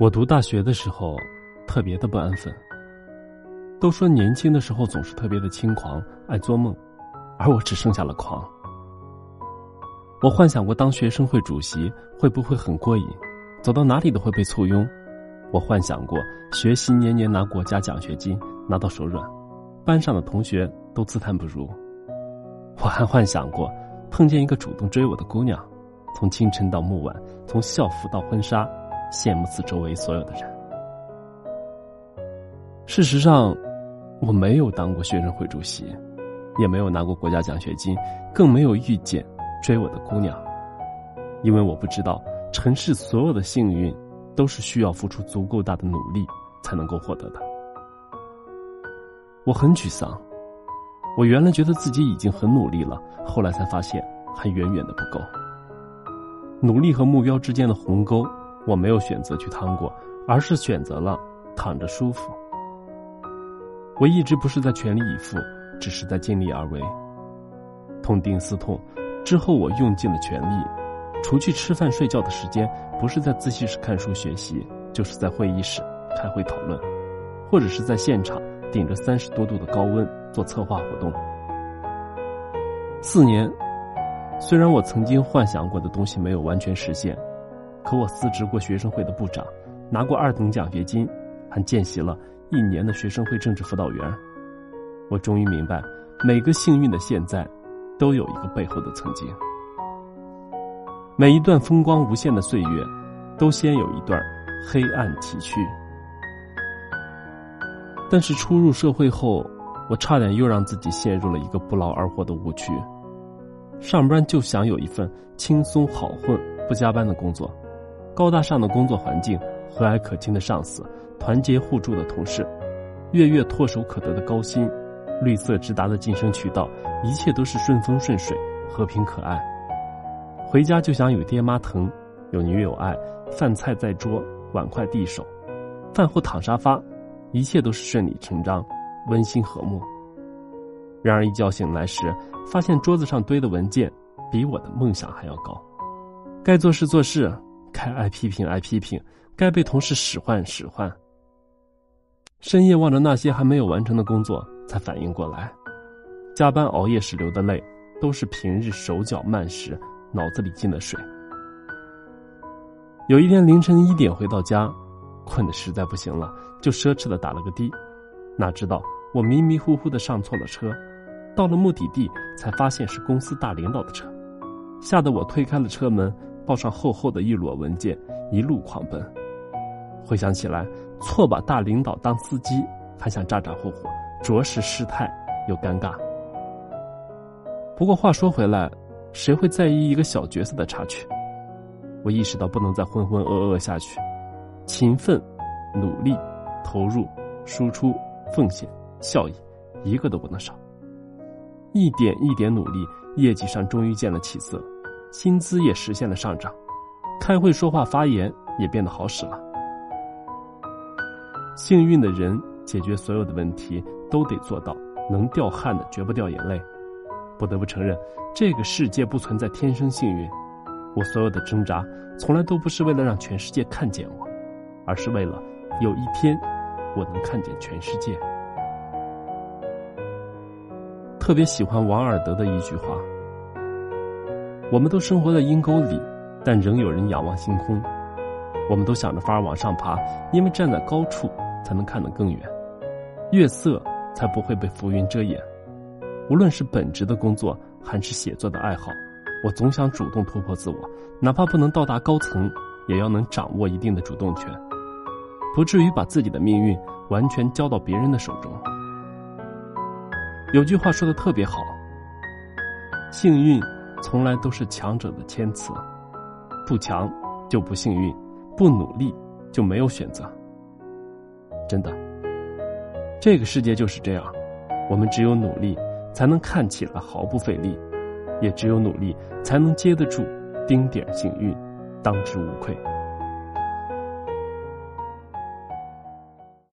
我读大学的时候，特别的不安分。都说年轻的时候总是特别的轻狂，爱做梦，而我只剩下了狂。我幻想过当学生会主席会不会很过瘾，走到哪里都会被簇拥。我幻想过学习年年拿国家奖学金，拿到手软，班上的同学都自叹不如。我还幻想过碰见一个主动追我的姑娘，从清晨到暮晚，从校服到婚纱。羡慕死周围所有的人。事实上，我没有当过学生会主席，也没有拿过国家奖学金，更没有遇见追我的姑娘。因为我不知道，尘世所有的幸运，都是需要付出足够大的努力才能够获得的。我很沮丧，我原来觉得自己已经很努力了，后来才发现还远远的不够。努力和目标之间的鸿沟。我没有选择去趟过，而是选择了躺着舒服。我一直不是在全力以赴，只是在尽力而为。痛定思痛之后，我用尽了全力，除去吃饭睡觉的时间，不是在自习室看书学习，就是在会议室开会讨论，或者是在现场顶着三十多度的高温做策划活动。四年，虽然我曾经幻想过的东西没有完全实现。可我司职过学生会的部长，拿过二等奖学金，还见习了一年的学生会政治辅导员。我终于明白，每个幸运的现在，都有一个背后的曾经。每一段风光无限的岁月，都先有一段黑暗崎岖。但是初入社会后，我差点又让自己陷入了一个不劳而获的误区。上班就想有一份轻松好混、不加班的工作。高大上的工作环境，和蔼可亲的上司，团结互助的同事，月月唾手可得的高薪，绿色直达的晋升渠道，一切都是顺风顺水，和平可爱。回家就想有爹妈疼，有女友爱，饭菜在桌，碗筷递手，饭后躺沙发，一切都是顺理成章，温馨和睦。然而一觉醒来时，发现桌子上堆的文件，比我的梦想还要高。该做事做事。该挨批评挨批评，该被同事使唤使唤。深夜望着那些还没有完成的工作，才反应过来，加班熬夜时流的泪，都是平日手脚慢时脑子里进的水。有一天凌晨一点回到家，困得实在不行了，就奢侈的打了个的。哪知道我迷迷糊糊的上错了车，到了目的地才发现是公司大领导的车，吓得我推开了车门。抱上厚厚的一摞文件，一路狂奔。回想起来，错把大领导当司机，还想咋咋呼呼，着实失态又尴尬。不过话说回来，谁会在意一个小角色的插曲？我意识到不能再浑浑噩噩下去，勤奋、努力、投入、输出、奉献、效益，一个都不能少。一点一点努力，业绩上终于见了起色。薪资也实现了上涨，开会说话发言也变得好使了。幸运的人解决所有的问题都得做到能掉汗的绝不掉眼泪。不得不承认，这个世界不存在天生幸运。我所有的挣扎从来都不是为了让全世界看见我，而是为了有一天我能看见全世界。特别喜欢王尔德的一句话。我们都生活在阴沟里，但仍有人仰望星空。我们都想着法儿往上爬，因为站在高处才能看得更远，月色才不会被浮云遮掩。无论是本职的工作，还是写作的爱好，我总想主动突破自我，哪怕不能到达高层，也要能掌握一定的主动权，不至于把自己的命运完全交到别人的手中。有句话说的特别好：幸运。从来都是强者的谦词，不强就不幸运，不努力就没有选择。真的，这个世界就是这样，我们只有努力，才能看起来毫不费力；也只有努力，才能接得住丁点幸运，当之无愧。